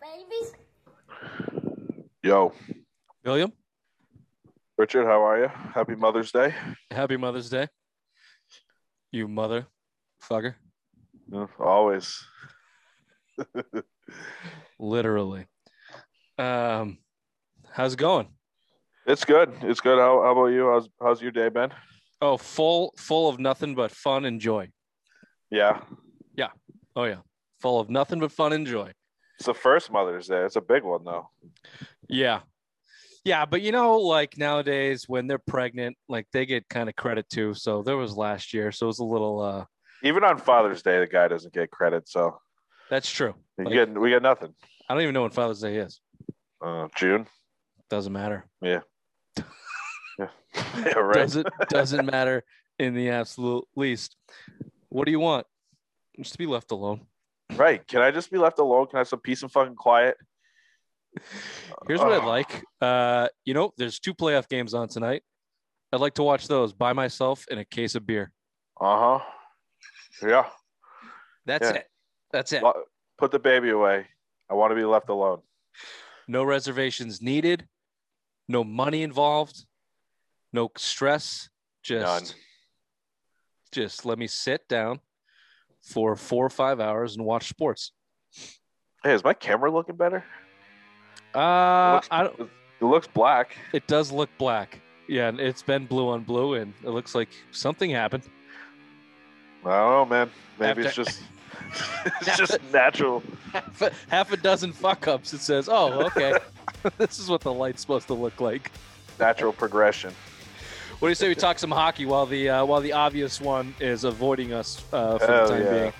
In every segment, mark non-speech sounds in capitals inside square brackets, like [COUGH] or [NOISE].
babies. Yo, William, Richard, how are you? Happy Mother's Day. happy Mother's Day. You mother fucker. Always. Literally. Um, how's it going? It's good. It's good. How, how about you? How's how's your day been? Oh, full full of nothing but fun and joy. Yeah. Yeah, Oh yeah. Full of nothing but fun and joy. It's the first Mother's Day. It's a big one though. Yeah. Yeah, but you know, like nowadays when they're pregnant, like they get kind of credit too. So there was last year. So it was a little uh Even on Father's Day, the guy doesn't get credit. So that's true. we Like, get we get nothing. I don't even know when Father's Day is. Uh, June. Doesn't matter. Yeah. [LAUGHS] yeah. [LAUGHS] Yeah. Right. Doesn't doesn't matter in the absolute least. What do you want? Just to be left alone. Right. Can I just be left alone? Can I have some peace and fucking quiet? Here's what I'd like. Uh, you know, there's two playoff games on tonight. I'd like to watch those by myself in a case of beer. Uh huh. Yeah. That's Yeah. it. That's it. Lo- Put the baby away. I want to be left alone. No reservations needed. No money involved. No stress. Just, None. just let me sit down for four or five hours and watch sports. Hey, is my camera looking better? It Uh, looks, I don't. it looks black. It does look black. Yeah, and it's been blue on blue, and it looks like something happened. I don't know, man. Maybe it's just [LAUGHS] [LAUGHS] it's just natural. half a, half a dozen fuck ups. It says, "Oh, okay, [LAUGHS] this is what the light's supposed to look like." Natural progression. What do you say we talk some hockey while the uh, while the obvious one is avoiding us uh, for the time yeah. being?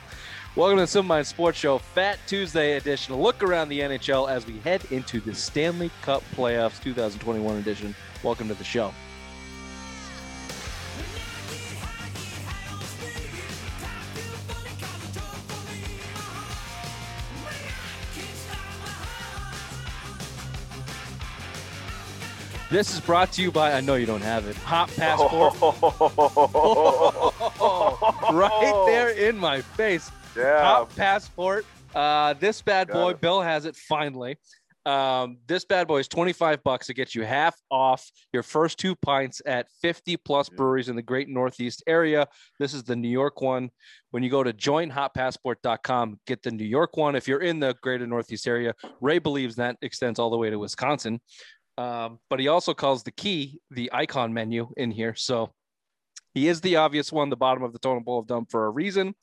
Welcome to the Simple Mind Sports Show, Fat Tuesday edition. A look around the NHL as we head into the Stanley Cup Playoffs 2021 edition. Welcome to the show. This is brought to you by I know you don't have it. Hop Passport. [LAUGHS] right there in my face. Yeah. Hop Passport. Uh, this bad Got boy, it. Bill has it finally. Um, this bad boy is 25 bucks to get you half off your first two pints at 50 plus breweries in the great Northeast area. This is the New York one. When you go to joinhoppassport.com, get the New York one. If you're in the greater Northeast area, Ray believes that extends all the way to Wisconsin. Um, but he also calls the key the icon menu in here. So he is the obvious one, the bottom of the totem pole of dump for a reason.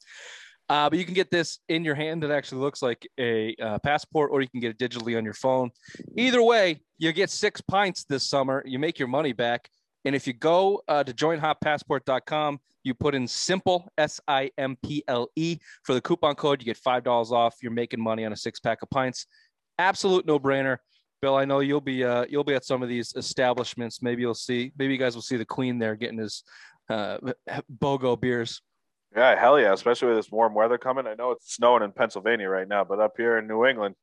Uh, but you can get this in your hand. It actually looks like a uh, passport, or you can get it digitally on your phone. Either way, you get six pints this summer. You make your money back. And if you go uh, to joinhoppassport.com, you put in simple S I M P L E for the coupon code. You get five dollars off. You're making money on a six pack of pints. Absolute no brainer. Bill, I know you'll be uh, you'll be at some of these establishments. Maybe you'll see. Maybe you guys will see the Queen there getting his uh, BOGO beers. Yeah, hell yeah, especially with this warm weather coming. I know it's snowing in Pennsylvania right now, but up here in New England,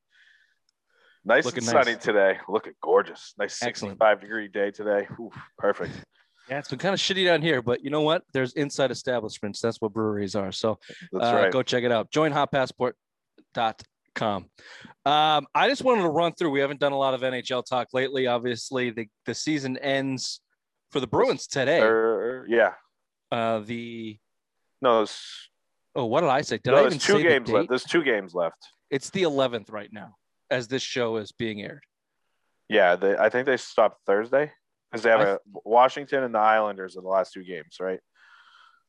nice Looking and nice. sunny today. Looking gorgeous. Nice Excellent. 65 degree day today. Perfect. Yeah, it's been kind of shitty down here, but you know what? There's inside establishments. That's what breweries are. So uh, right. go check it out. Joinhoppassport.com. Um, I just wanted to run through. We haven't done a lot of NHL talk lately. Obviously, the, the season ends for the Bruins today. Er, yeah. Uh, the No, oh, what did I say? Did no, I there's even two say the games date? left. There's two games left. It's the 11th right now, as this show is being aired. Yeah, they, I think they stopped Thursday because they have I- a Washington and the Islanders in the last two games, right?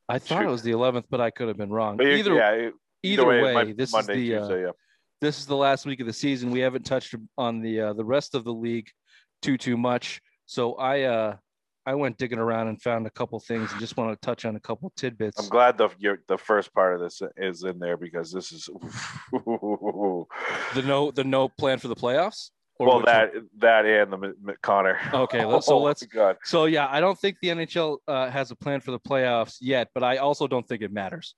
I thought Shoot. it was the 11th, but I could have been wrong. But either yeah, it- either, way, might- this Monday, is the uh, yeah. This is the last week of the season. We haven't touched on the uh, the rest of the league too too much. So I uh I went digging around and found a couple things and just want to touch on a couple tidbits. I'm glad the your, the first part of this is in there because this is [LAUGHS] The no the no plan for the playoffs. Or well that that and the Connor. Okay, [LAUGHS] let's, so Oh, let's. So yeah, I don't think the NHL uh, has a plan for the playoffs yet, but I also don't think it matters.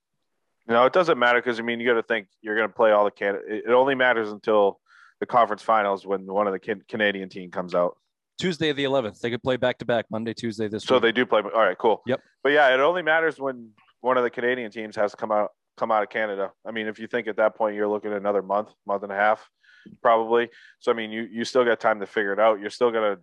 No, it doesn't matter because I mean you got to think you're going to play all the can. It only matters until the conference finals when one of the can- Canadian team comes out. Tuesday the 11th, they could play back to back Monday, Tuesday this week. So week. they do play. All right, cool. Yep. But yeah, it only matters when one of the Canadian teams has to come out come out of Canada. I mean, if you think at that point you're looking at another month, month and a half, probably. So I mean, you you still got time to figure it out. You're still gonna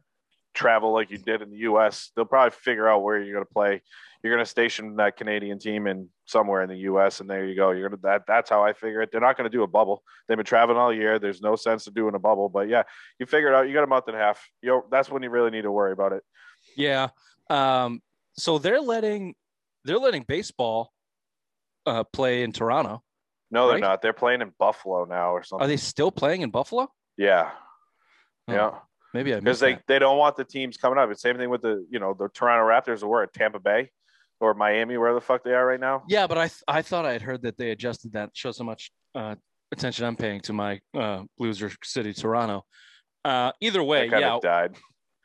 travel like you did in the U.S. They'll probably figure out where you're gonna play. You're gonna station that Canadian team in somewhere in the U.S. and there you go. You're gonna that. That's how I figure it. They're not gonna do a bubble. They've been traveling all year. There's no sense of doing a bubble. But yeah, you figure it out. You got a month and a half. You know, that's when you really need to worry about it. Yeah. Um, so they're letting they're letting baseball uh, play in Toronto. No, they're not. They're playing in Buffalo now or something. Are they still playing in Buffalo? yeah. Oh, Yeah. Maybe I because they, that. they don't want the teams coming up. It's same thing with the you know the Toronto Raptors were at Tampa Bay or Miami, where the fuck they are right now. Yeah, but I th- I thought I had heard that they adjusted that. Shows how much uh, attention I'm paying to my uh, loser city, Toronto. Uh, either way, They kind yeah, of died.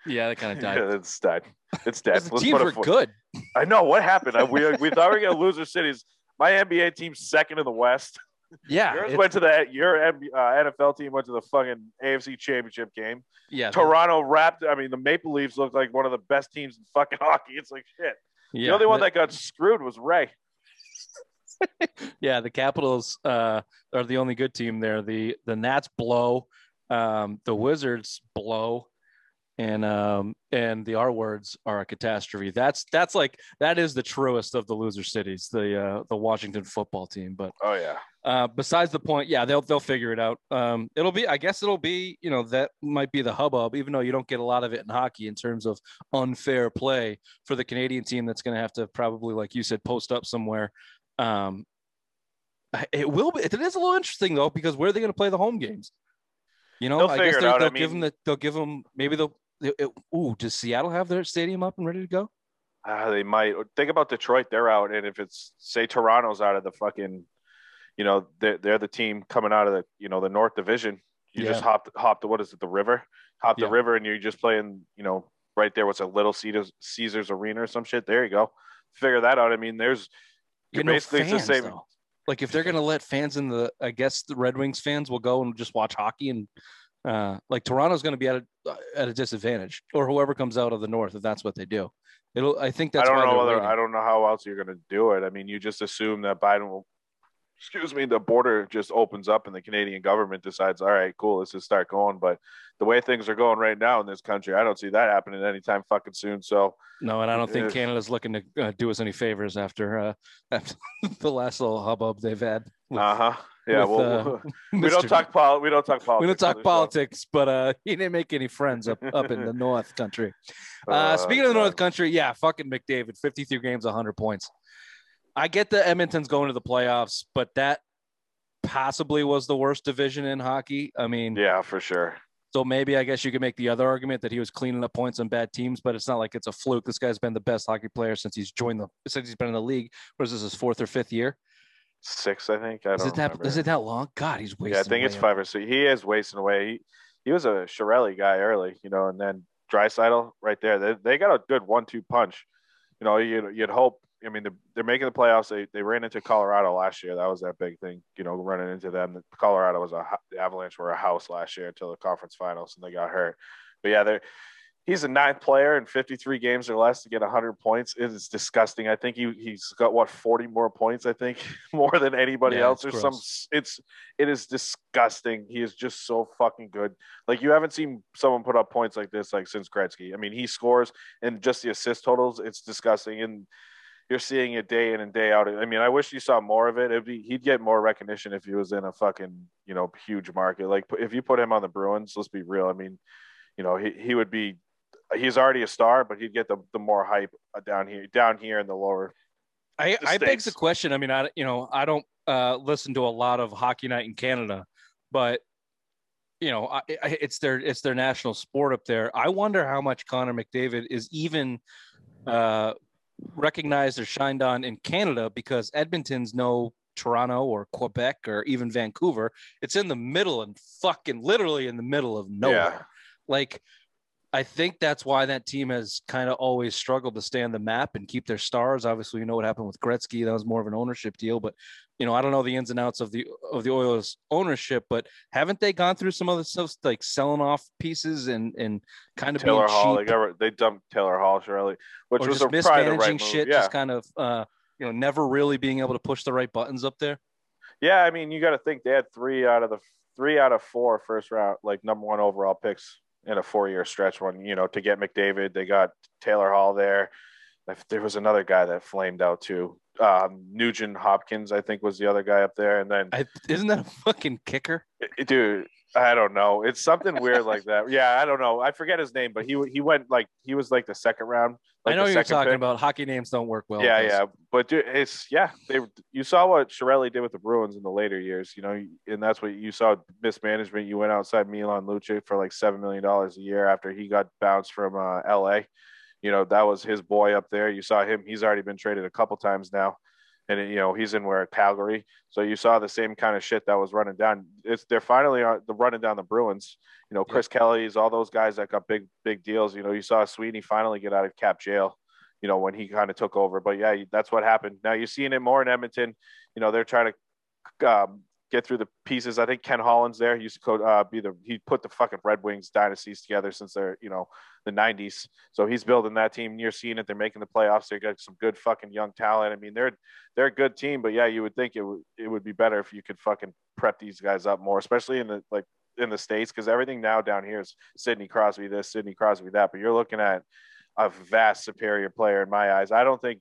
yeah, that kind of [LAUGHS] died. Yeah, it's died. It's dead. [LAUGHS] the Let's teams were good. I know what happened. I- we we thought we were gonna loser cities. My NBA team's second in the West. Yeah, Yours went to the your uh, NFL team went to the fucking AFC Championship game. yeah, Toronto wrapped. I mean, the Maple Leafs looked like one of the best teams in fucking [LAUGHS] hockey. It's like shit. yeah. the only one the- that got screwed was Ray. [LAUGHS] yeah, the Capitals uh, are the only good team there. The the Nats blow, um, the Wizards blow, and um, and the R words are a catastrophe. That's that's like that is the truest of the loser cities, the uh, the Washington football team. But Oh yeah. uh, besides the point, yeah, they'll they'll figure it out. Um, it'll be, I guess, it'll be, you know, that might be the hubbub, even though you don't get a lot of it in hockey in terms of unfair play for the Canadian team. That's going to have to probably, like you said, post up somewhere. Um, it will be. It is a little interesting though, because where are they going to play the home games? You know, They'll I guess they'll, they'll give mean- them the, they'll give them maybe they'll. It, it- ooh, does Seattle have their stadium up and ready to go? Uh, they might think about Detroit. They're out, and if it's say Toronto's out of the fucking, you know, they're, they're the team coming out of the you know the North Division. You just hop hop the what is it the river, hop Yeah. the river, and you're just playing you know right there. What's a little Caesars Caesars Arena or some shit? There you go. Figure that out. I mean, there's You You're know, basically it's the same- though. Like if they're gonna let fans in the, I guess the Red Wings fans will go and just watch hockey, and uh, like Toronto's gonna be at a at a disadvantage, or whoever comes out of the North if that's what they do. It'll. I think that's I don't know whether waiting. I don't know how else you're going to do it. I mean, you just assume that Biden will, excuse me, the border just opens up and the Canadian government decides, all right, cool, let's just start going. But the way things are going right now in this country, I don't see that happening anytime fucking soon. So No, and I don't think If- Canada's looking to uh, do us any favors after uh, [LAUGHS] after [LAUGHS] the last little hubbub they've had. with uh huh, yeah. with, well, uh, [LAUGHS] [LAUGHS] we don't talk pol- We don't talk politics. We don't talk this show. politics, but uh, [LAUGHS] he didn't make any friends up up in the North Country. Uh, speaking of the. North Country, yeah, fucking McDavid, 53 games, 100 points. I get that Edmonton's going to the playoffs, but that possibly was the worst division in hockey. I mean, yeah, for sure. so maybe I guess you could make the other argument that he was cleaning up points on bad teams, but it's not like it's a fluke. This guy's been the best hockey player since he's joined the since he's been in the league. What is this his fourth or fifth year? Six, I think. I Is don't it that remember. is it that long? God, he's wasting. Yeah, I think it's five or six. He is wasting away. He, he was a Chiarelli guy early, you know, and then Draisaitl right there. They, they got a good one-two punch. You know, you, you'd hope. I mean, they're, they're making the playoffs. They they ran into Colorado last year. That was that big thing. You know, running into them. Colorado was a the Avalanche were a house last year until the conference finals, and they got hurt. But yeah, they're. He's a ninth player in 53 games or less to get 100 points. It is disgusting. I think he he's got what 40 more points. I think [LAUGHS] more than anybody Yeah, else. it's There's some. It's it is disgusting. He is just so fucking good. Like you haven't seen someone put up points like this like since Gretzky. I mean, he scores and just the assist totals. It's disgusting, and you're seeing it day in and day out. I mean, I wish you saw more of it. It'd be he'd get more recognition if he was in a fucking you know huge market. Like if you put him on the Bruins, let's be real. I mean, you know he he would be. He's already a star, but he'd get the, the more hype down here, down here in the lower. I, the I begs the question. I mean, I you know I don't uh, listen to a lot of Hockey Night in Canada, but you know I, I, it's their it's their national sport up there. I wonder how much Connor McDavid is even uh, recognized or shined on in Canada because Edmonton's no Toronto or Quebec or even Vancouver. It's in the middle and fucking literally in the middle of nowhere. Yeah. Like I think that's why that team has kind of always struggled to stay on the map and keep their stars. Obviously, you know what happened with Gretzky; that was more of an ownership deal. But you know, I don't know the ins and outs of the of the Oilers ownership. But haven't they gone through some other stuff like selling off pieces and and kind of Taylor Hall, cheap they got they dumped Taylor Hall, Shirley, which or was just a, mismanaging right shit? Yeah, Just kind of uh, you know, never really being able to push the right buttons up there. Yeah, I mean, you got to think they had three out of the three out of four first round, like number one overall picks in a four year stretch. when you know, to get McDavid, they got Taylor Hall there. There was another guy that flamed out too. Um, Nugent Hopkins, I think, was the other guy up there, and then I, isn't that a fucking kicker? dude i don't know it's something weird like that [LAUGHS] yeah i don't know i forget his name but he he went like he was like the second round like I know you're talking pick. about hockey names don't work well. yeah yeah but dude it's yeah they you saw what Chiarelli did with the bruins in the later years you know and that's what you saw mismanagement you went outside milan lucic for like seven million dollars a year after he got bounced from uh, la you know that was his boy up there you saw him he's already been traded a couple times now and you know he's in where at Calgary. So you saw the same kind of shit that was running down. It's they're finally on the running down the Bruins. You know, Chris Kelly's, all those guys that got big big deals. You know, you saw Sweeney finally get out of cap jail. You know, when he kind of took over. But yeah, that's what happened. Now you're seeing it more in Edmonton. You know, they're trying to um, get through the pieces. I think Ken Holland's there. He used to co- uh, be the he put the fucking Red Wings dynasties together since they're you know the '90s. So he's building that team. You're seeing it. They're making the playoffs. They got some good fucking young talent. I mean, they're they're a good team. But yeah, you would think it would it would be better if you could fucking prep these guys up more, especially in the like in the states because everything now down here is Sidney Crosby this, Sidney Crosby that. But you're looking at a vast superior player in my eyes. I don't think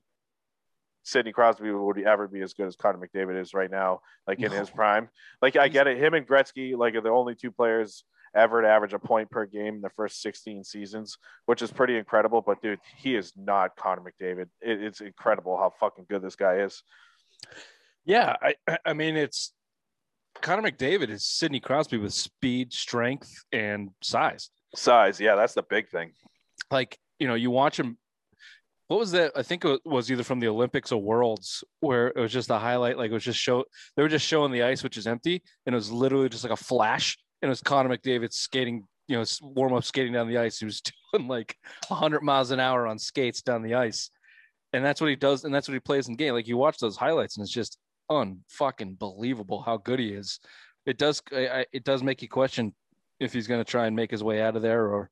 Sidney Crosby would ever be as good as Connor McDavid is right now, like in No. his prime. Like I get it, him and Gretzky, like are the only two players ever to average a point per game in the first 16 seasons, which is pretty incredible. But dude, he is not Connor McDavid. It, it's incredible how fucking good this guy is. Yeah, I I- I mean it's Connor McDavid is Sidney Crosby with speed, strength, and size. Size, yeah, that's the big thing. Like you know, you watch him. What was that? I think it was either from the Olympics or Worlds, where it was just a highlight. Like it was just show. They were just showing the ice, which is empty, and it was literally just like a flash. And it was Connor McDavid skating, you know, warm up skating down the ice. He was [LAUGHS] doing like 100 miles an hour on skates down the ice, and that's what he does, and that's what he plays in game. Like you watch those highlights, and it's just unfucking believable how good he is. It does, it does make you question if he's going to try and make his way out of there, or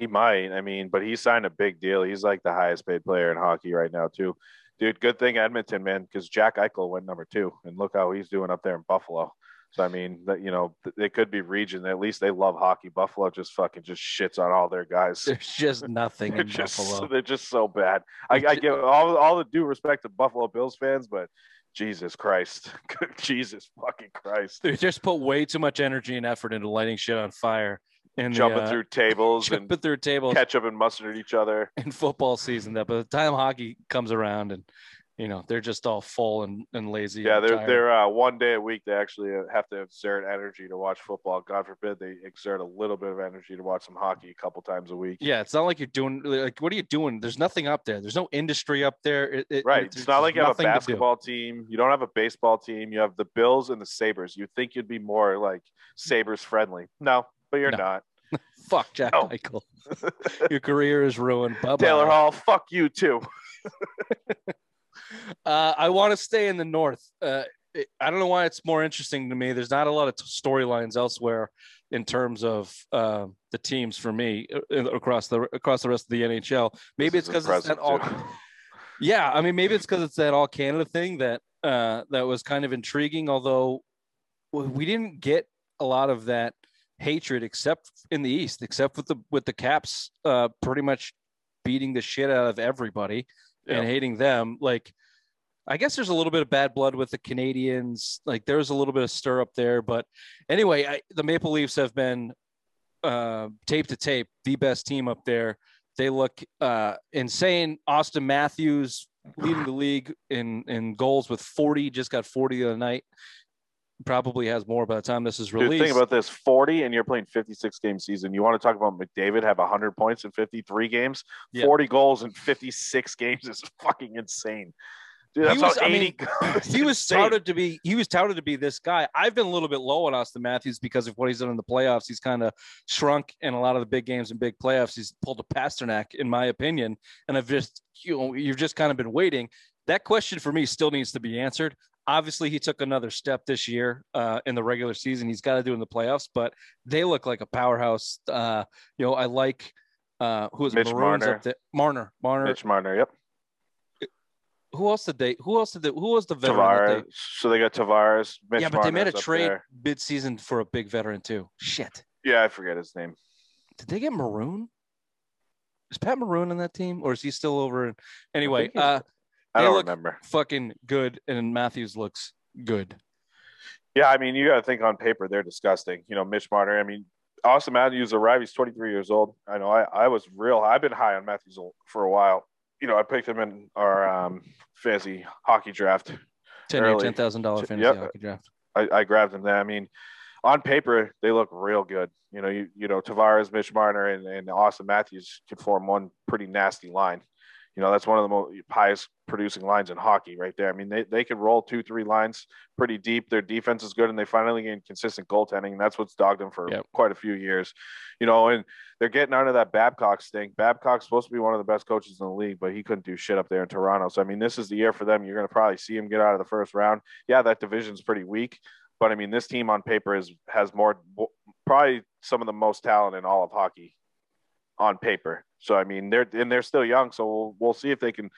He might. I mean, but he signed a big deal. He's like the highest paid player in hockey right now, too. Dude, good thing Edmonton, man, because Jack Eichel went number two, and look how he's doing up there in Buffalo. So I mean, you know, th- they could be region. At least they love hockey. Buffalo just fucking just shits on all their guys. there's just nothing [LAUGHS] They're in just Buffalo. they're just so bad. I, I give all all the due respect to Buffalo Bills fans, but Jesus Christ, [LAUGHS] Jesus fucking Christ, They just put way too much energy and effort into lighting shit on fire and jumping through tables [LAUGHS] and jumping through tables ketchup and mustard at each other. [LAUGHS] in football season. That by the time hockey comes around and you know they're just all full and, and lazy. Yeah, and they're tired. they're uh, one day a week they actually uh, have to exert energy to watch football. God forbid they exert a little bit of energy to watch some hockey a couple times a week. Yeah, it's not like you're doing like what are you doing? There's nothing up there. There's no industry up there. It, it- Right. It's, It's not like you have a nothing to do. basketball team. You don't have a baseball team. You have the Bills and the Sabres. You think you'd be more like Sabres friendly. No, but you're No. not. Fuck Jack No. Eichel. [LAUGHS] Your career is ruined. Bye Taylor Hall, fuck you too. [LAUGHS] Uh, I want to stay in the north. Uh, it- I don't know why it's more interesting to me. There's not a lot of t- storylines elsewhere in terms of uh, the teams for me uh, across the across the rest of the NHL. Maybe This it's because it's that all. too. [LAUGHS] Yeah, I mean, maybe it's because it's that all Canada thing that uh, that was kind of intriguing. Although we didn't get a lot of that hatred except in the East, except with the with the Caps uh, pretty much beating the shit out of everybody Yeah. and hating them. Like, I guess there's a little bit of bad blood with the Canadians. Like, there's a little bit of stir up there. But anyway, I, the Maple Leafs have been uh, tape to tape the best team up there. They look uh, insane. Auston Matthews leading the league in in goals with 40. Just got 40 the other night. Probably has more by the time this is Dude, released. think about this 40 and you're playing 56 game season. You want to talk about McDavid have 100 points in 53 games? Yeah. 40 goals in 56 games is [LAUGHS] fucking insane. Dude, He was- I 80 mean, goals. he [LAUGHS] was Insane. touted to be he was touted to be this guy. I've been a little bit low on Auston Matthews because of what he's done in the playoffs. He's kind of shrunk in a lot of the big games and big playoffs. He's pulled a Pastrnak, in my opinion, and I've just you know you've just kind of been waiting. That question for me still needs to be answered. Obviously, he took another step this year uh, in the regular season. He's got to do in the playoffs, but they look like a powerhouse. Uh, you know, I like uh, who is Mitch Maroons Marner. up there. Marner, Marner, Mitch Marner, yep. who else did they? Who else did they? Who was the veteran? Tavares. So they got Tavares. Mitch yeah, but they made a trade mid-season for a big veteran too. Shit. Yeah, I forget his name. Did they get Maroon? Is Pat Maroon on that team, or is he still over? Anyway, uh, I They don't look- remember. fucking good, and Matthews looks good. Yeah, I mean, you got to think on paper they're disgusting. You know, Mitch Marner. I mean, Auston Matthews arrived. He's 23 years old. I know. I, I was real. I've been high on Matthews for a while. You know, I picked him in our um, fantasy hockey draft. Ten year, ten thousand dollar fantasy Yep. hockey draft. I, I grabbed him there. I mean, on paper they look real good. You know, you you know Tavares, Mitch Marner, and, and Auston Matthews could form one pretty nasty line. You know, that's one of the most highest producing lines in hockey right there. I mean, they, they could roll two, three lines pretty deep. Their defense is good, and they finally gained consistent goaltending. And that's what's dogged them for Yep. quite a few years. You know, and they're getting out of that Babcock stink. Babcock's supposed to be one of the best coaches in the league, but he couldn't do shit up there in Toronto. So I mean, this is the year for them. You're going to probably see him get out of the first round. Yeah, that division's pretty weak, but I mean, this team on paper is has more, probably some of the most talent in all of hockey on paper. So I mean, they're and they're still young, so we'll we'll see if they can,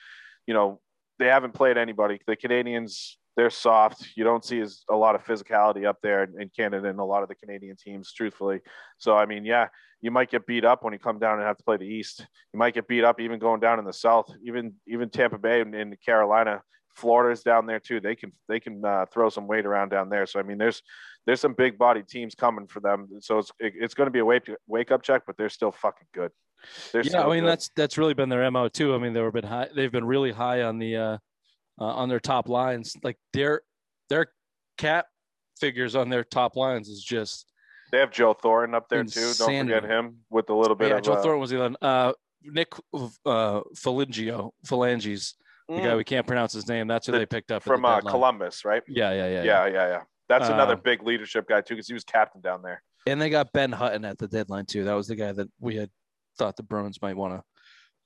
you know, they haven't played anybody. The Canadians, they're soft. You don't see as a lot of physicality up there in, in Canada and a lot of the Canadian teams, truthfully. So I mean, yeah, you might get beat up when you come down and have to play the East. You might get beat up even going down in the South, even even Tampa Bay and, and Carolina. Florida's down there too. They can they can uh, throw some weight around down there. So I mean, there's there's some big body teams coming for them. So it's it, it's going to be a wake wake up check, but they're still fucking good. They're Yeah, I mean good. that's that's really been their mo too. I mean they've been high. They've been really high on the uh, uh on their top lines. Like their their cap figures on their top lines is just they have Joe Thornton up there too. Don't forget him with a little bit yeah. of Joe uh, Thornton was the other. Uh, Nick uh, Phalangio, Phalanges, the guy mm, we can't pronounce his name. That's who The- they picked up from uh. Columbus, right? Yeah, yeah, yeah, Yeah, yeah, yeah. That's another Um, big leadership guy too, because he was captain down there. And they got Ben Hutton at the deadline too. That was the guy that we had thought the Bruins might want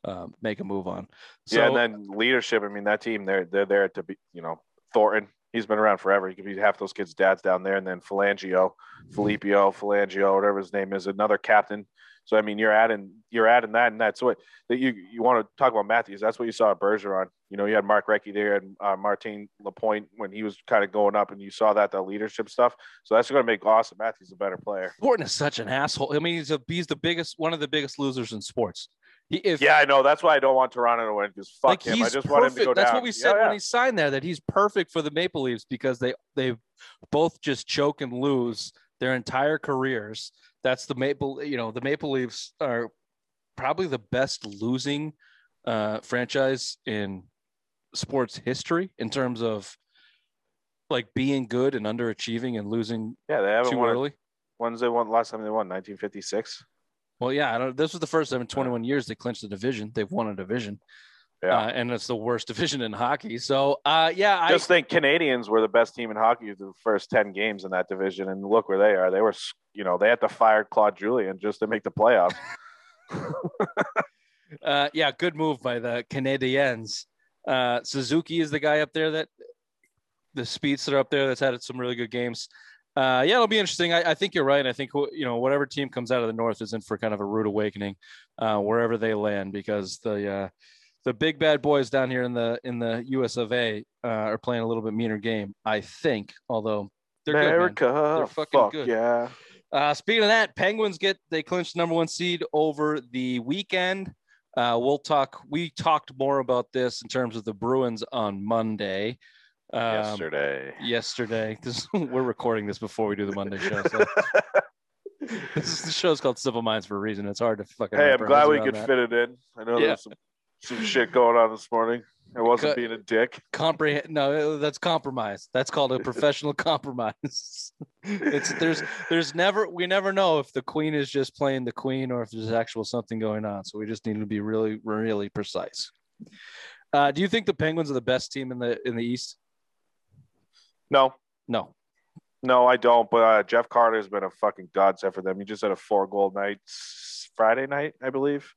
to um, make a move on. So, yeah, and then leadership. I mean, that team they're they're there to be. You know, Thornton. He's been around forever. He could be half those kids' dads down there, and then Phalangio, Filipio, Phalangio, whatever his name is, another captain. So I mean, you're adding you're adding that, and that's what that you you want to talk about Matthews. That's what you saw at Bergeron. You know, you had Mark Recchi there and uh, Martin Lapointe when he was kind of going up, and you saw that the leadership stuff. So that's going to make Auston Matthews a better player. Thornton is such an asshole. I mean, he's a he's the biggest one of the biggest losers in sports. He if Yeah, I know. That's why I don't want Toronto to win because fuck like him. I just perfect. want him to go down. That's down. what we said yeah. when he signed there. That he's perfect for the Maple Leafs because they they both just choke and lose their entire careers. That's the Maple. You know, the Maple Leafs are probably the best losing uh, franchise in sports history in terms of like being good and underachieving and losing Yeah, they haven't too won. early. When's they won? Last time they won, 1956. Well, yeah, I don't. This was the first time in 21 years they clinched the division. They've won a division, Yeah. uh, and it's the worst [LAUGHS] division in hockey. So, uh, yeah, I Just think Canadians were the best team in hockey the first 10 games in that division. And look where they are. They were, you know, they had to fire Claude Julien just to make the playoffs. [LAUGHS] [LAUGHS] uh, yeah, good move by the Canadiens. Uh, Suzuki is the guy up there that the speedster up there that's had some really good games. Uh, yeah, it'll be interesting. I, I think you're right. I think you know whatever team comes out of the North is in for kind of a rude awakening uh, wherever they land because the uh, the big bad boys down here in the in the US of A uh, are playing a little bit meaner game. I think, although they're good. man. America. They're fucking fuck good. Yeah. Uh, speaking of that, Penguins get they clinched the number one seed over the weekend. Uh, we'll talk. We talked more about this in terms of the Bruins on Monday. Um, Yesterday. Yesterday, [LAUGHS] this, we're recording this before we do the Monday show. So [LAUGHS] this is the show's called Simple Minds for a reason. It's hard to fucking. hey, I'm glad we could that. fit it in. I know Yeah. there's some, some shit going on this morning. I wasn't Cut- being a dick. comprehend no that's compromise that's called a professional [LAUGHS] compromise it's there's there's never we never know if the queen is just playing the queen or if there's actual something going on so we just need to be really really precise uh, do you think the penguins are the best team in the in the east No, no no, I don't. But uh, Jeff Carter has been a fucking godsend for them. He just had a four goal night Friday night, I believe.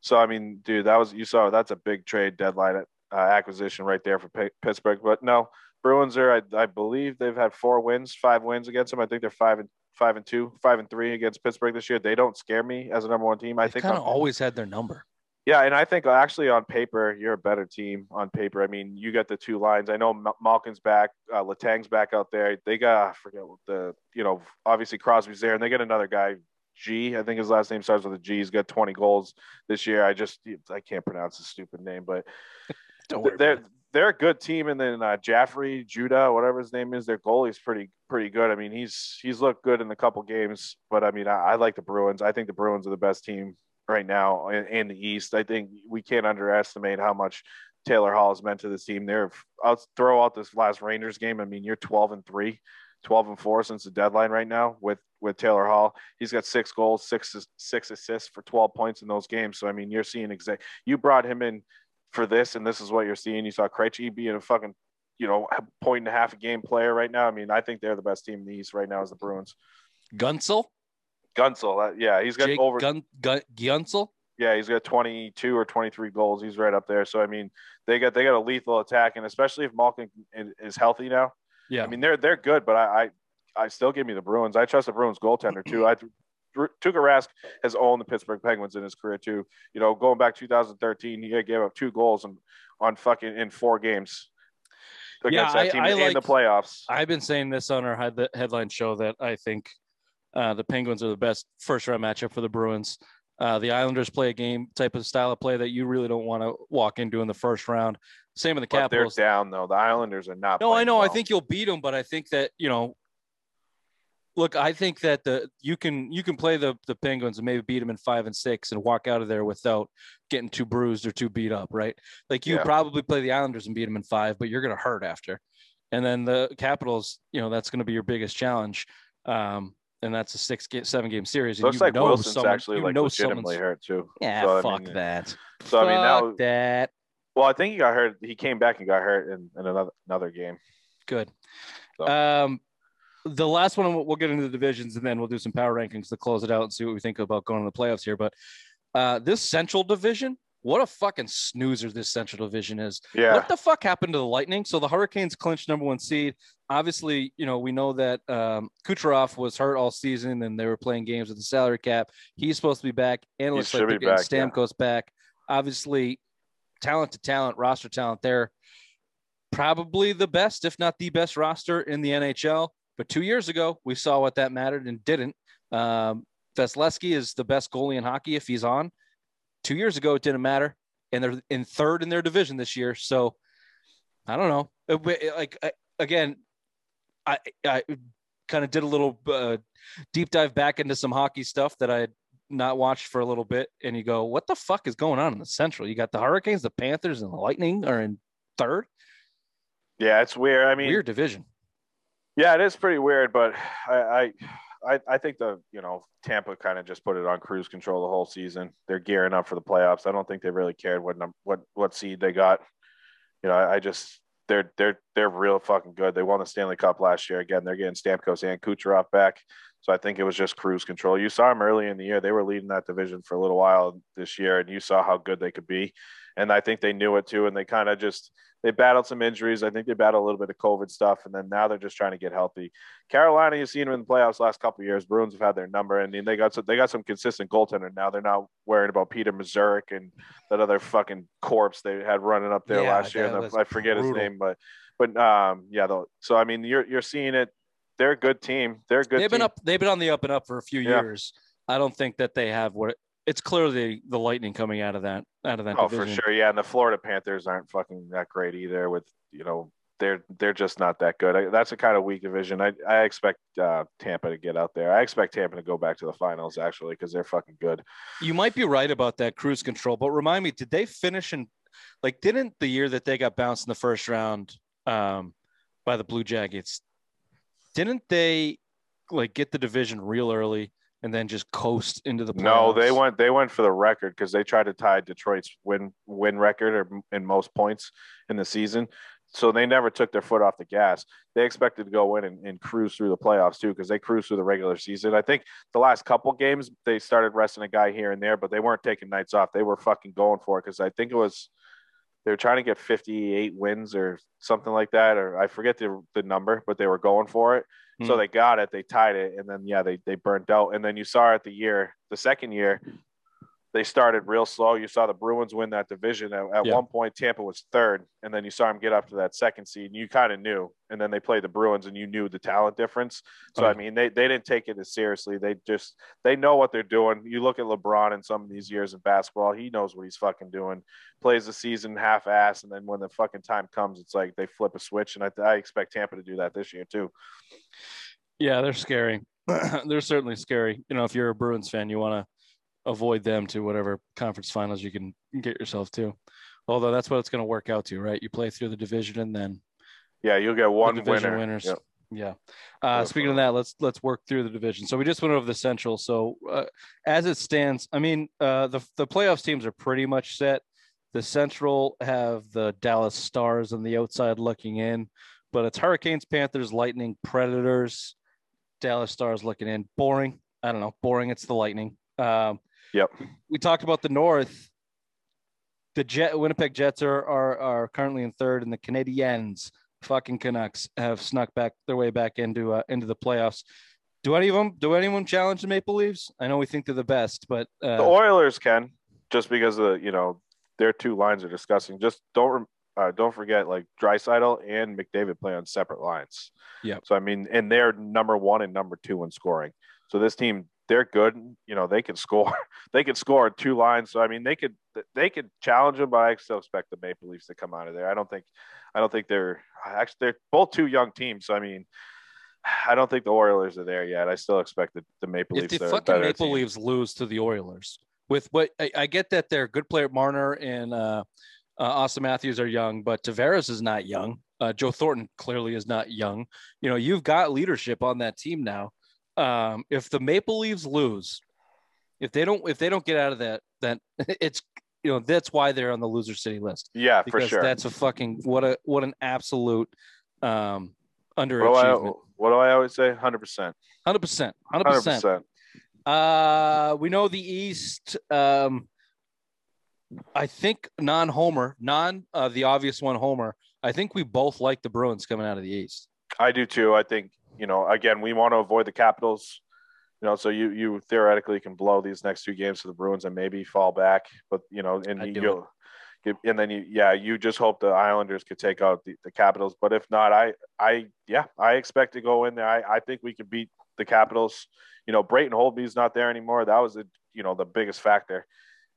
So I mean, dude, that was you saw that's a big trade deadline uh, acquisition right there for P- Pittsburgh. But no, Bruins are. I, I believe they've had four wins, five wins against them. I think they're five and five and two, five and three against Pittsburgh this year. They don't scare me as a number one team. I think kind of always had their number Yeah, and I think actually on paper you're a better team on paper. I mean, you got the two lines. I know Malkin's back, uh, Letang's back out there. They got I forget what the you know obviously Crosby's there, and they get another guy G. I think his last name starts with a G. He's got 20 goals this year. I just I can't pronounce his stupid name, but [LAUGHS] Don't worry they're they're a good team. And then uh, Jaffrey Judah, whatever his name is, their goalie's pretty pretty good. I mean, he's he's looked good in a couple games, but I mean, I, I like the Bruins. I think the Bruins are the best team right now in, in the East. I think we can't underestimate how much Taylor Hall has meant to this team. There, I'll throw out this last Rangers game. I mean, you're 12 and three. 12 and 4 since the deadline right now with with Taylor Hall. He's got six goals, six six assists for 12 points in those games. So I mean, you're seeing exact. You brought him in for this, and this is what you're seeing. You saw Krejci being a fucking you know point and a half a game player right now. I mean, I think they're the best team in the East right now is the Bruins. Gunsel, Gunsel, uh, yeah, he's got Jake over. Gun, Gun, Gunsel. yeah, he's got 22 or 23 goals. He's right up there. So I mean, they got they got a lethal attack, and especially if Malkin is healthy now. Yeah, I mean, they're they're good, but I, I I still give me the Bruins. I trust the Bruins goaltender too. I Tuukka Rask has owned the Pittsburgh Penguins in his career too. You know, going back 2013, he gave up two goals and on fucking in four games against Yeah, that I- team I in like- the playoffs. I've been saying this on our head, headline show that I think uh, the Penguins are the best first round matchup for the Bruins. Uh, the Islanders play a game type of style of play that you really don't want to walk into in the first round. Same with the But they're down though. The Islanders are not. No, I know. I think you'll beat them, but I think that you know. Look, I think that the you can you can play the the Penguins and maybe beat them in five and six and walk out of there without getting too bruised or too beat up, right? Like you Yeah. probably play the Islanders and beat them in five, but you're going to hurt after. And then the Capitals, you know, that's going to be your biggest challenge. Um, and that's a six game, seven game series. And looks you like know Wilson's someone- actually you like know legitimately hurt too. Yeah, So, I fuck mean, that. So I mean now, that. Well, I think he got hurt. He came back and got hurt in, in another another game. Good. So- Um, the last one we'll get into the divisions and then we'll do some power rankings to close it out and see what we think about going to the playoffs here. But uh, this Central Division, what a fucking snoozer this Central Division is. Yeah, What the fuck happened to the Lightning? So the Hurricanes clinched number one seed. Obviously, you know we know that um, Kucherov was hurt all season and they were playing games with the salary cap. He's supposed to be back, and it looks like they're be getting back, yeah. Stamkos back. Obviously, talent to talent, roster talent there. Probably the best, if not the best roster in the NHL. But two years ago, we saw what that mattered and didn't. Um, Vasilevskiy is the best goalie in hockey if he's on. Two years ago, it didn't matter, and they're in third in their division this year. So I don't know. It- it- like I- again, I I kind of did a little uh, deep dive back into some hockey stuff that I not watched for a little bit, and you go, "What the fuck is going on in the Central? You got the Hurricanes, the Panthers, and the Lightning are in third. yeah, it's weird. I mean, Weird division." Yeah, it is pretty weird, but I I I, think the you know Tampa kind of just put it on cruise control the whole season. They're gearing up for the playoffs. I don't think they really cared what num- what what seed they got. You know, I, I just they're they're they're real fucking good. They won the Stanley Cup last year. Again, they're getting Stamkos and Kucherov back. So I think it was just cruise control. You saw them early in the year. They were leading that division for a little while this year, and you saw how good they could be. And I think they knew it too. And they kind of just they battled some injuries. I think they battled a little bit of COVID stuff, and then now they're just trying to get healthy. Carolina, you've seen them in the playoffs last couple of years. Bruins have had their number, and they got some, they got some consistent goaltender now. They're not worried about Peter Mazurek and that other fucking corpse they had running up there Yeah, last year. I forget his name, but but um yeah. Though, so I mean, you're you're seeing it. They're a good team. They're a good. they've been team. up. They've been on the up and up for a few Yeah. years. I don't think that they have what. It's clearly the Lightning coming out of that out of that. Oh, division. for sure. Yeah, and the Florida Panthers aren't fucking that great either. With you know, they're they're just not that good. I, that's a kind of weak division. I I expect uh, Tampa to get out there. I expect Tampa to go back to the finals actually because they're fucking good. You might be right about that cruise control, but remind me, did they finish in like didn't the year that they got bounced in the first round um, by the Blue Jackets, didn't they like get the division real early and then just coast into the playoffs? No, they went they went for the record because they tried to tie Detroit's win win record or in most points in the season. So they never took their foot off the gas. They expected to go in and, and cruise through the playoffs too, because they cruised through the regular season. I think the last couple games they started resting a guy here and there, but they weren't taking nights off. They were fucking going for it because I think it was they were trying to get 58 wins or something like that, or I forget the the number, but they were going for it. So Hmm. they got it, they tied it, and then yeah, they they burnt out. And then you saw it the year, the second year, they started real slow. You saw the Bruins win that division. At, at Yeah. one point, Tampa was third, and then you saw them get up to that second seed, and you kind of knew. And then they played the Bruins, and you knew the talent difference. So yeah. I mean, they, they didn't take it as seriously. They just they know what they're doing. You look at LeBron in some of these years in basketball, he knows what he's fucking doing. Plays the season half ass, and then when the fucking time comes, it's like they flip a switch. And I, I expect Tampa to do that this year too. Yeah, they're scary. [CLEARS THROAT] they're certainly scary. You know, if you're a Bruins fan, you want to avoid them to whatever conference finals you can get yourself to. Although that's what it's going to work out to, right? You play through the division and then Yeah, you'll get one division winner. winners. Yep. Yeah. Uh, speaking of that, let's let's work through the division. So we just went over the Central. So uh, as it stands, I mean, uh, the the playoffs teams are pretty much set. The Central have the Dallas Stars on the outside looking in, but it's Hurricanes, Panthers, Lightning, Predators, Dallas Stars looking in. Boring. I don't know. Boring. It's the Lightning. Um, Yep. We talked about the North. The Jet Winnipeg Jets are, are are currently in third, and the Canadiens fucking Canucks have snuck back their way back into uh, into the playoffs. Do any of them? Do anyone challenge the Maple Leafs? I know we think they're the best, but The uh, Oilers can just because of the you know their two lines are discussing. Just don't uh, don't forget like Draisaitl and McDavid play on separate lines. Yeah. So I mean, and they're number one and number two in scoring. So this team, they're good. You know, they can score. [LAUGHS] they can score two lines. So I mean, they could they could challenge them, but I still expect the Maple Leafs to come out of there. I don't think I don't think they're actually they're both two young teams. So I mean. [SIGHS] I don't think the Oilers are there yet. I still expect the, the Maple if Leafs. the are fucking Maple team. Leafs lose to the Oilers, with what I, I get that they're good player, Marner and uh, uh, Auston Matthews are young, but Tavares is not young. Uh, Joe Thornton clearly is not young. You know, you've got leadership on that team now. Um, if the Maple Leafs lose, if they don't, if they don't get out of that, then [LAUGHS] it's you know that's why they're on the loser city list Yeah, for sure. that's a fucking what a what an absolute um, What do, I, underachievement. what do I always say? Hundred percent. Hundred percent, hundred Hundred percent. percent. Uh, we know the East. Um, I think non-Homer, non uh, the obvious one, Homer. I think we both like the Bruins coming out of the East. I do too. I think you know. Again, we want to avoid the Capitals. You know, so you you theoretically can blow these next two games to the Bruins and maybe fall back, but you know, and you'll. And then you, yeah, you just hope the Islanders could take out the, the Capitals. But if not, I, I, yeah, I expect to go in there. I, I think we can beat the Capitals. You know, Braden Holtby's not there anymore. That was, a, you know, the biggest factor.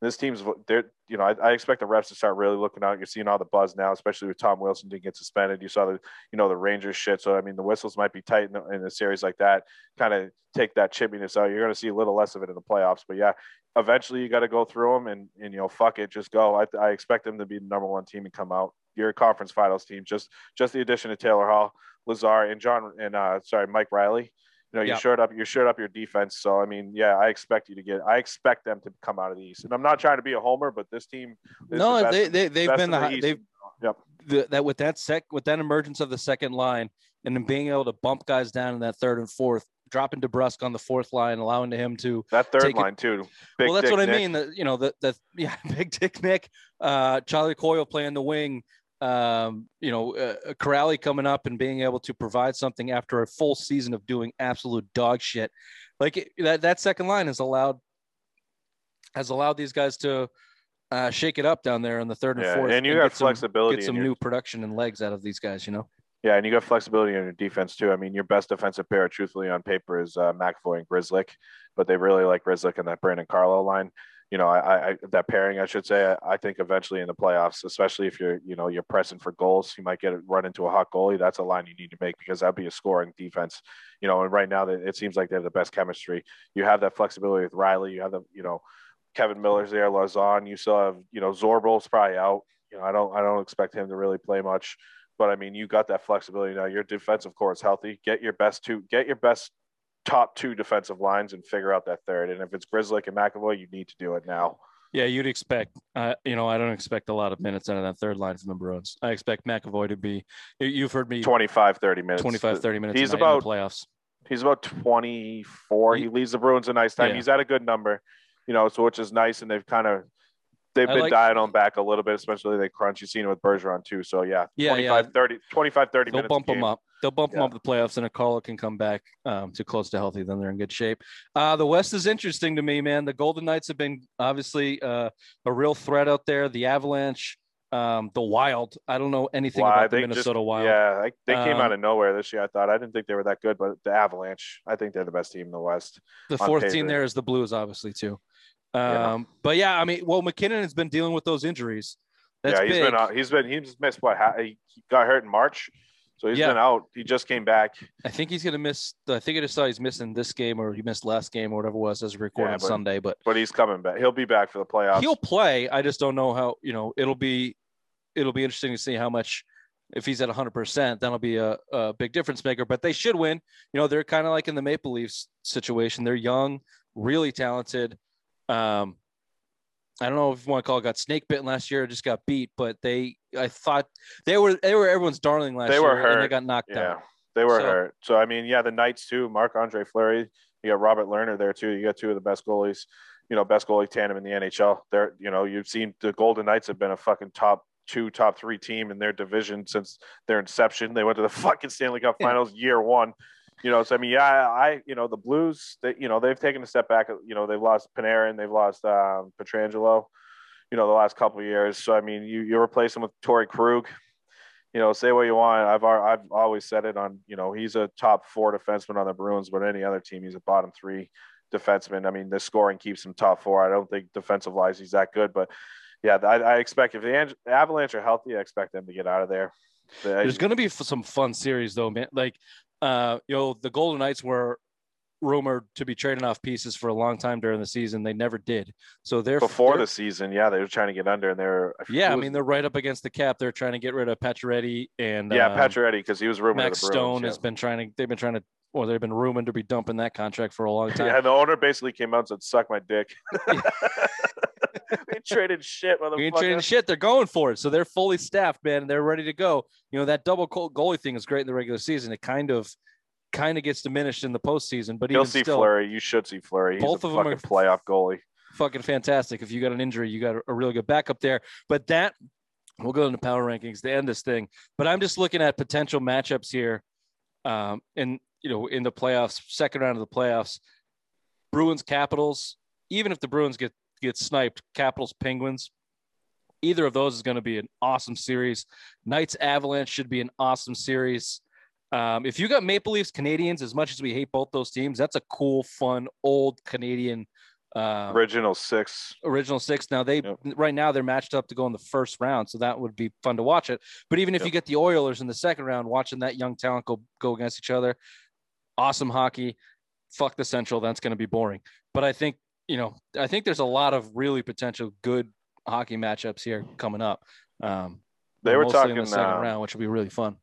This team's, you know, I, I expect the refs to start really looking out. You're seeing all the buzz now, especially with Tom Wilson didn't get suspended. You saw the, you know, the Rangers shit. So I mean, the whistles might be tight in, the, in a series like that. Kind of take that chippiness out. You're going to see a little less of it in the playoffs. But yeah, eventually you got to go through them and, and you know, fuck it, just go. I, I expect them to be the number one team and come out. Your conference finals team, just just the addition of Taylor Hall, Lazar, and John, and uh, sorry, Mike Reilly. You know, you Yeah. showed up, you showed up your defense. So I mean, yeah, I expect you to get. I expect them to come out of the East. And I'm not trying to be a homer, but this team. Is no, the best they, they they've been the, the they've Yep. the, that with that sec with that emergence of the second line and then being able to bump guys down in that third and fourth, dropping DeBrusk on the fourth line, allowing him to That third Take it- line too. Big well, that's Dick what I Nick. mean. That you know, the the [LAUGHS] yeah, Big Dick Nick, uh, Charlie Coyle playing the wing, um, you know, uh, Corrali coming up and being able to provide something after a full season of doing absolute dog shit. Like it, that that second line has allowed has allowed these guys to uh, shake it up down there in the third and Yeah, fourth, and you got get some- flexibility. get some your- new production and legs out of these guys. You know, Yeah, and you got flexibility in your defense too. I mean, your best defensive pair, truthfully, on paper is uh, McAvoy and Grzelcyk, but they really like Grzelcyk and that Brandon Carlo line. You know, I, I that pairing, I should say. I, I think eventually in the playoffs, especially if you're, you know, you're pressing for goals, you might get run into a hot goalie. That's a line you need to make because that'd be a scoring defense. You know, and right now that it seems like they have the best chemistry. You have that flexibility with Reilly. You have the, you know, Kevan Miller's there, Lauzon. You still have, you know, Zboril's probably out. You know, I don't, I don't expect him to really play much. But I mean, you got that flexibility now. Your defensive core is healthy. Get your best two, get your best top two defensive lines and figure out that third. And if it's Grzelcyk and McAvoy, you need to do it now. yeah, you'd expect. Uh, you know, I don't expect a lot of minutes out of that third line from the Bruins. I expect McAvoy to be. you- You've heard me 25, 30 minutes. 25, 30 minutes. He's about the playoffs. He's about 24. He, He- leads the Bruins a nice time. Yeah. He's at a good number, you know, so which is nice. And they've kind of, they've I been like- dialing him back a little bit, especially they crunch. You've seen it with Bergeron too. So yeah, Yeah, 25, yeah. 30, 25, 30 They'll minutes. bump him up. They'll bump them Yeah. up the playoffs, and a Carlo can come back um, to close to healthy, then they're in good shape. Uh, the West is interesting to me, man. The Golden Knights have been obviously uh, a real threat out there. The Avalanche, um, the Wild. I don't know anything Why, about the they just- Minnesota Wild. Yeah, like, they came Um, out of nowhere this year. I thought I didn't think they were that good, but the Avalanche, I think they're the best team in the West. The fourth paper. team there is the Blues, obviously too. Um, Yeah. But yeah, I mean, well, MacKinnon has been dealing with those injuries. That's yeah, he's big. been. He's been he's missed what? He got hurt in March, so he's Yeah. been out. He just came back. I think he's gonna miss. I think I just saw he's missing this game or he missed last game or whatever it was as we record Yeah, on but- Sunday. But But he's coming back. He'll be back for the playoffs. he'll play. I just don't know how. You know, it'll be it'll be interesting to see how much. If he's at 100, percent that'll be a, a big difference maker. But they should win. You know, they're kind of like in the Maple Leafs situation. They're young, really talented. Um, I don't know if you want to call it got snake bitten last year or just got beat, but they I thought they were they were everyone's darling last year. They year were and they got knocked yeah, out. they were So- hurt. So I mean, yeah, the Knights too. Marc-Andre Fleury. You got Robert Lehner there too. You got two of the best goalies. You know, best goalie tandem in the NHL. They're you know you've seen the Golden Knights have been a fucking top two, top three team in their division since their inception. They went to the [LAUGHS] fucking Stanley Cup Yeah. Finals year one. You know, so I mean, yeah, I, you know, the Blues, they, you know, they've taken a step back. You know, they've lost Panarin, they've lost um, Pietrangelo, you know, the last couple years. So I mean, you you replace him with Torey Krug. You know, say what you want. I've I've always said it on. You know, he's a top four defenseman on the Bruins, but any other team, he's a bottom three defenseman. I mean, the scoring keeps him top four. I don't think defensive wise he's that good, but yeah, I, I expect if the Avalanche are healthy, I expect them to get out of there. There's going to be some fun series though, man. Like, uh, you know, the Golden Knights were rumored to be trading off pieces for a long time during the season. They never did. So they're before they're- the season, yeah, they were trying to get under, and they were. yeah, I mean they're right up against the cap. They're trying to get rid of Pacioretty and yeah, um, Pacioretty because he was rumored. Max Bruins, Stone yeah. has been trying to. They've been trying to. Or they've been rumored to be dumping that contract for a long time. Yeah, and the owner basically came out and said, "Suck my dick." [LAUGHS] [LAUGHS] we traded shit, We ain't motherfucker. shit. They're going for it. So they're fully staffed, man. They're ready to go. You know, that double goal- goalie thing is great in the regular season. It kind of kind of gets diminished in the postseason. But You'll even see still, Fleury. You should see Fleury. He's Both a of them fucking are- playoff goalie. fucking fantastic. If you got an injury, you got a, a really good backup there. But that we'll go into power rankings to end this thing. But I'm just looking at potential matchups here. Um, and you know, in the playoffs, second round of the playoffs, Bruins Capitals, even if the Bruins get get sniped, Capitals Penguins, either of those is going to be an awesome series. Knights Avalanche should be an awesome series. Um, if you got Maple Leafs Canadiens, as much as we hate both those teams, that's a cool, fun, old Canadian uh, Original six. original six. Now they Yep. right now they're matched up to go in the first round, so that would be fun to watch it. But even if Yep. you get the Oilers in the second round, watching that young talent go go against each other, awesome hockey. Fuck the Central, that's going to be boring. But I think you know, I think there's a lot of really potential good hockey matchups here coming up. Um, They were talking. in the second uh, round, which will be really fun.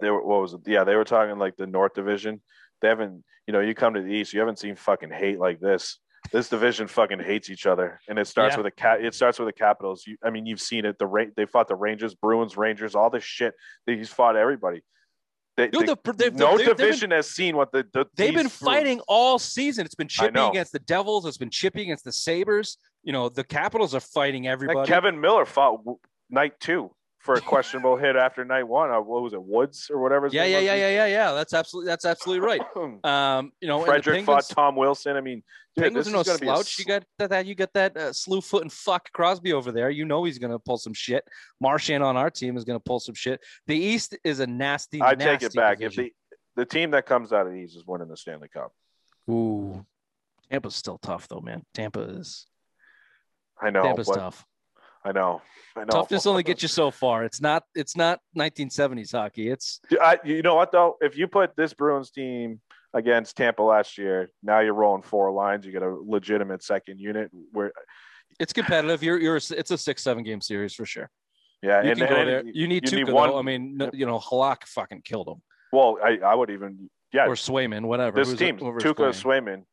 They were what was it? Yeah, they were talking like the North Division. They haven't, you know, you come to the East, you haven't seen fucking hate like this. This division fucking hates each other, and it starts Yeah. with a cat. It starts with the Capitals. You, I mean, you've seen it. The Ra- they fought the Rangers, Bruins, Rangers, all this shit. They, he's fought everybody. They, Dude, they- the- they've- no they've- they've been- division has seen what the, the They've been these through. fighting all season. It's been chippy against the Devils. It's been chippy against the Sabres. You know, the Capitals are fighting everybody. Kevan Miller fought w- night two for a questionable hit after night one. Uh, what was it, Woods or whatever? Yeah, yeah, yeah, yeah, yeah, yeah. That's absolutely that's absolutely right. [LAUGHS] Um, you know, Frederic Penguins, fought Tom Wilson. I mean, dude, Penguins this are no gonna be a slouch. You got that, that you got that uh, slew foot and fuck Crosby over there. You know he's gonna pull some shit. Marchand on our team is gonna pull some shit. The East is a nasty. I take it back. division. If the the team that comes out of these is winning the Stanley Cup. Ooh, Tampa's still tough though, man. Tampa is I know, Tampa's tough. I know, I know. Toughness only gets you so far. It's not it's not 1970s hockey. It's I, you know what though? If you put this Bruins team against Tampa last year, now you're rolling four lines. You get a legitimate second unit. Where it's competitive. You're you're it's a six seven game series for sure. yeah, You and, can go and there. You need you two. need one- I mean, no, you know, Halak fucking killed him well, I, I would even yeah. or Swayman, whatever. this who's- team, Tuukka. Swayman.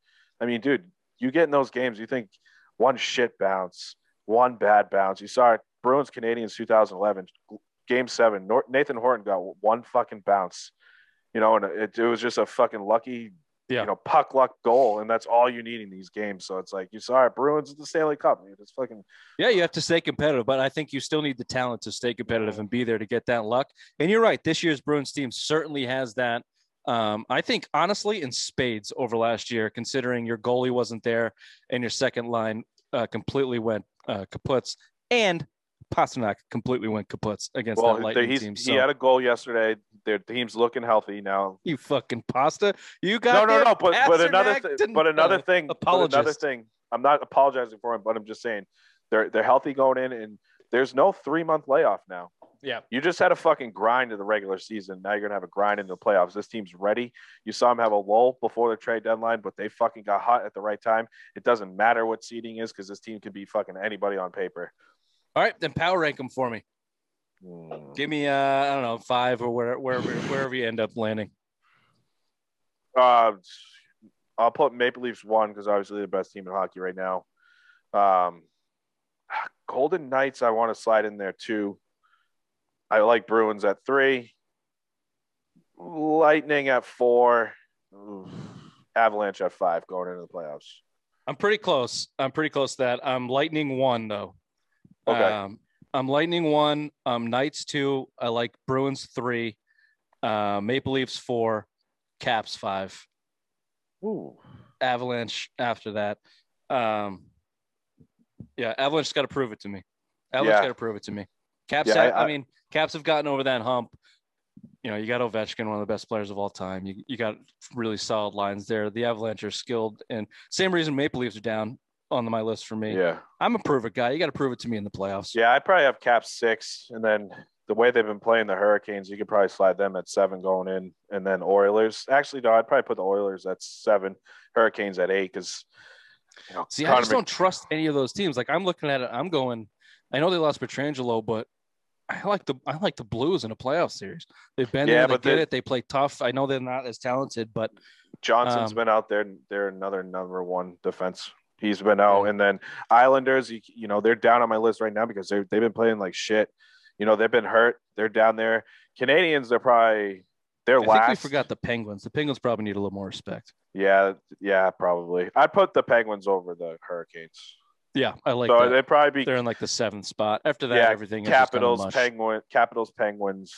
I mean, dude, you get in those games, you think one shit bounce, one bad bounce. You saw it, Bruins Canadiens 2011, game seven. Nathan Horton got one fucking bounce, you know, and it, it was just a fucking lucky Yeah. you know, puck luck goal, and that's all you need in these games. So it's like you saw it, Bruins at the Stanley Cup. It's fucking Yeah, you have to stay competitive, but I think you still need the talent to stay competitive and be there to get that luck. And you're right, this year's Bruins team certainly has that. Um, I think honestly, in spades over last year, considering your goalie wasn't there and your second line uh, completely went uh, kaputs, and Pastrnak completely went kaputs against well. that Lightning He's, team. he had a goal yesterday. Their team's looking healthy now. you fucking pasta, you got no, no. No but but another thing. But another uh, thing. Apologist. another thing. I'm not apologizing for him, but I'm just saying they're they're healthy going in, and there's no three month layoff now. Yeah. You just had a fucking grind in the regular season. Now you're gonna have a grind in the playoffs. This team's ready. You saw them have a lull before the trade deadline, but they fucking got hot at the right time. It doesn't matter what seeding is because this team could be fucking anybody on paper. All right, then power rank them for me. Hmm. Give me, uh, I don't know, five or where, wherever wherever you end up landing. Uh, I'll put Maple Leafs one because obviously the best team in hockey right now. Um, Golden Knights, I want to slide in there too. I like Bruins at three, Lightning at four, Oof. Avalanche at five going into the playoffs. I'm pretty close. I'm pretty close to that. I'm Lightning one though. Okay. Um, I'm Lightning one. Um, Knights two. I like Bruins three. Uh, Maple Leafs four. Caps five. Ooh. Avalanche after that. Um, yeah, Avalanche's got to prove it to me. Avalanche Yeah. got to prove it to me. Caps. Yeah, have, I- I, mean, Caps have gotten over that hump. You know, you got Ovechkin, one of the best players of all time. You you got really solid lines there. The Avalanche are skilled, and same reason Maple Leafs are down on my list for me. Yeah. I'm a prove it guy. You got to prove it to me in the playoffs. Yeah, I'd probably have cap six, and then the way they've been playing the Hurricanes, you could probably slide them at seven going in, and then Oilers. Actually, no, I'd probably put the Oilers at seven, Hurricanes at eight, because you know, See, I just Mc- don't trust any of those teams. Like I'm looking at it, I'm going. I know they lost Pietrangelo, but I like the I like the Blues in a playoff series. They've been Yeah, there, they but get they- it. They play tough. I know they're not as talented, but Johnson's Um, been out there. They're another number one defense. He's been out, Yeah. and then Islanders. You, you know, they're down on my list right now because they they've been playing like shit. You know, they've been hurt. They're down there. Canadiens, they're probably they're I last. think we forgot the Penguins. The Penguins probably need a little more respect. Yeah, yeah, probably. I'd put the Penguins over the Hurricanes. Yeah, I like so that. they'd probably be They're in like the seventh spot. After that, Yeah, everything is Capitals, mush. Penguin, Capitals, Penguins,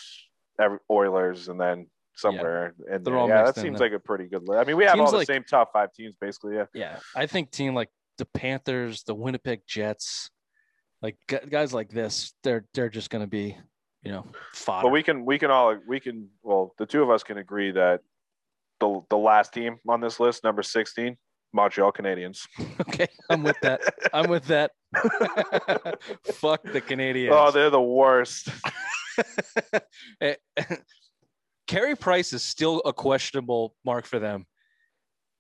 Oilers, and then somewhere. And They're all yeah, that seems like a pretty good list. I mean, we have Teams all the like- same top five teams basically. Yeah, Yeah, I think team like the Panthers, the Winnipeg Jets, like guys like this, they're they're just going to be, you know, fodder. but we can we can all we can well the two of us can agree that the the last team on this list, number sixteen, Montreal Canadiens. [LAUGHS] okay, I'm with that. I'm with that. [LAUGHS] Fuck the Canadiens. Oh, they're the worst. [LAUGHS] Eh, Carey Price is still a questionable mark for them.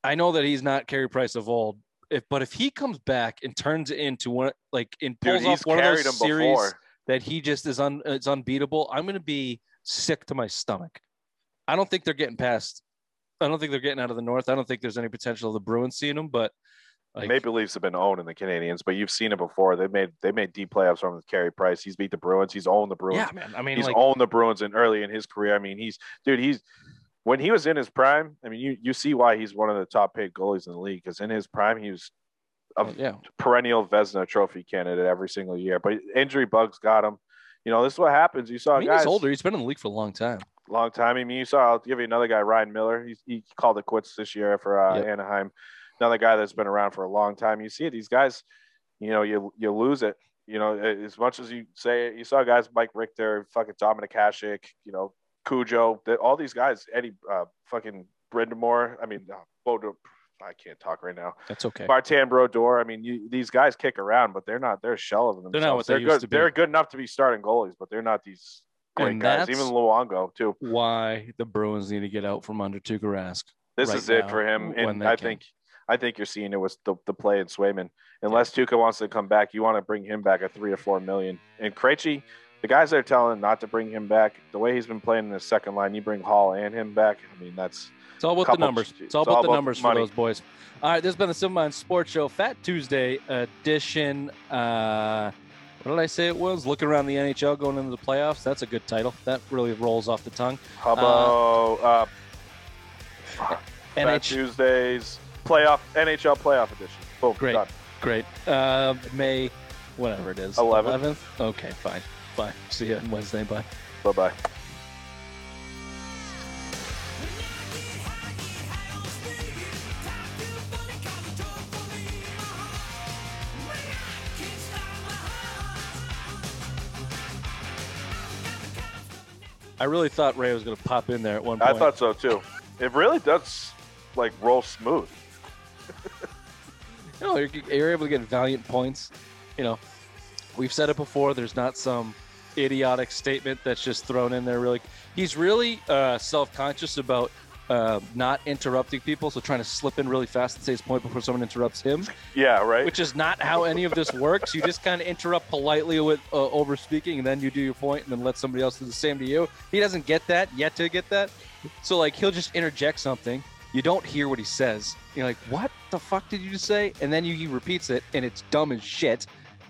I know that he's not Carey Price of old, if but if he comes back and turns into one like and Dude, pulls he's off one of those series before. that he just is un is unbeatable, I'm gonna be sick to my stomach. I don't think they're getting past. I don't think they're getting out of the North. I don't think there's any potential of the Bruins seeing them, but like, Maple Leafs have been owned in the Canadiens, but you've seen it before. They made they made deep playoffs from with Carey Price. He's beat the Bruins. He's owned the Bruins. yeah, man. I mean, he's like, owned the Bruins in early in his career. I mean, he's dude. He's when he was in his prime. I mean, you you see why he's one of the top paid goalies in the league because in his prime he was a yeah, perennial Vezina Trophy candidate every single year. But injury bugs got him. You know, this is what happens. You saw I mean, guys he's older. He's been in the league for a long time. Long time. I mean, you saw. I'll give you another guy, Ryan Miller. He, he called it quits this year for uh, Yep. Anaheim. Another guy that's been around for a long time. You see these guys. You know, you you lose it. You know, as much as you say it, you saw guys Mike Richter, fucking Dominik Hasek, you know, Cujo, all these guys, Eddie, uh, fucking Brind'Amour. I mean, uh, Bodo, I can't talk right now. That's okay. Bartan Brodeur. I mean, you, these guys kick around, but they're not. They're a shell of themselves. They're not what they they're used good. to be. They're good enough to be starting goalies, but they're not these great And guys. that's- Even Luongo too. Why the Bruins need to get out from under Tuukka Rask. This right is it for him, and I can. think I think you're seeing it with the, the play in Swayman. Unless Tuukka wants to come back, you want to bring him back at three or four million. And Krejci, the guys that are telling not to bring him back, the way he's been playing in the second line, you bring Hall and him back. I mean, that's It's all about Couple- the numbers. It's all it's about all the about numbers for those boys. All right, this has been the Simple Mind Sports Show, Fat Tuesday edition. Uh, what did I say it was? Looking around the NHL going into the playoffs. That's a good title. That really rolls off the tongue. Hubbo. Uh, Fat NH Tuesdays, playoff NHL playoff edition. Boom, Great. done. great. Uh, May, whatever it is. 11th. 11th? Okay, fine. Bye. See you on Wednesday. Bye. Bye bye. I really thought Ray was going to pop in there at one point. I thought so too. It really does like roll smooth. No, you're, you're able to get valiant points. You know, we've said it before. There's not some idiotic statement that's just thrown in there. Really, he's really uh, self-conscious about uh, not interrupting people, so trying to slip in really fast and say his point before someone interrupts him, Yeah, right. which is not how any of this works. You just kind of interrupt politely with uh, over speaking, and then you do your point, and then let somebody else do the same to you. He doesn't get that yet to get that, so like he'll just interject something. You don't hear what he says. You're like, "What the fuck did you just say?" And then you, he repeats it, and it's dumb as shit.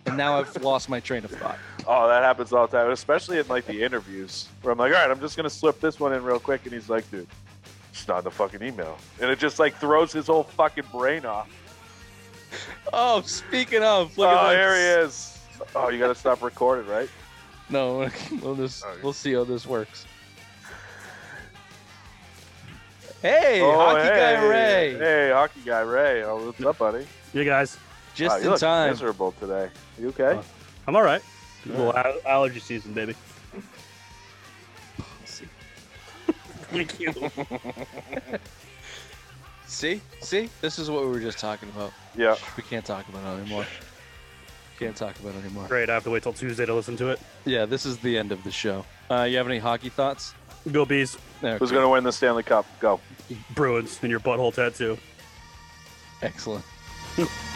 And now I've lost my train of thought. Oh, that happens all the time, especially in like the interviews where I'm like, all right, I'm just gonna slip this one in real quick, and he's like, dude, it's not in the fucking email, and it just like throws his whole fucking brain off. Oh, speaking of, look oh, at that. here he is. Oh, you gotta stop recording, right? No, [LAUGHS] we'll just Okay. we'll see how this works. Hey, oh, hockey hey, guy Ray, Hey, hockey guy Ray. Oh, what's up, buddy? You guys, just Wow, you in look time. Miserable today. You okay? Uh, I'm all right. Well, al- allergy season, baby. Thank you. See, see, this is what we were just talking about. Yeah. We can't talk about it anymore. Can't talk about it anymore. Great. I have to wait till Tuesday to listen to it. Yeah, this is the end of the show. Uh, you have any hockey thoughts? Go bees, No, Who's gonna win the Stanley Cup? Go. Bruins, and your butthole tattoo. Excellent. [LAUGHS]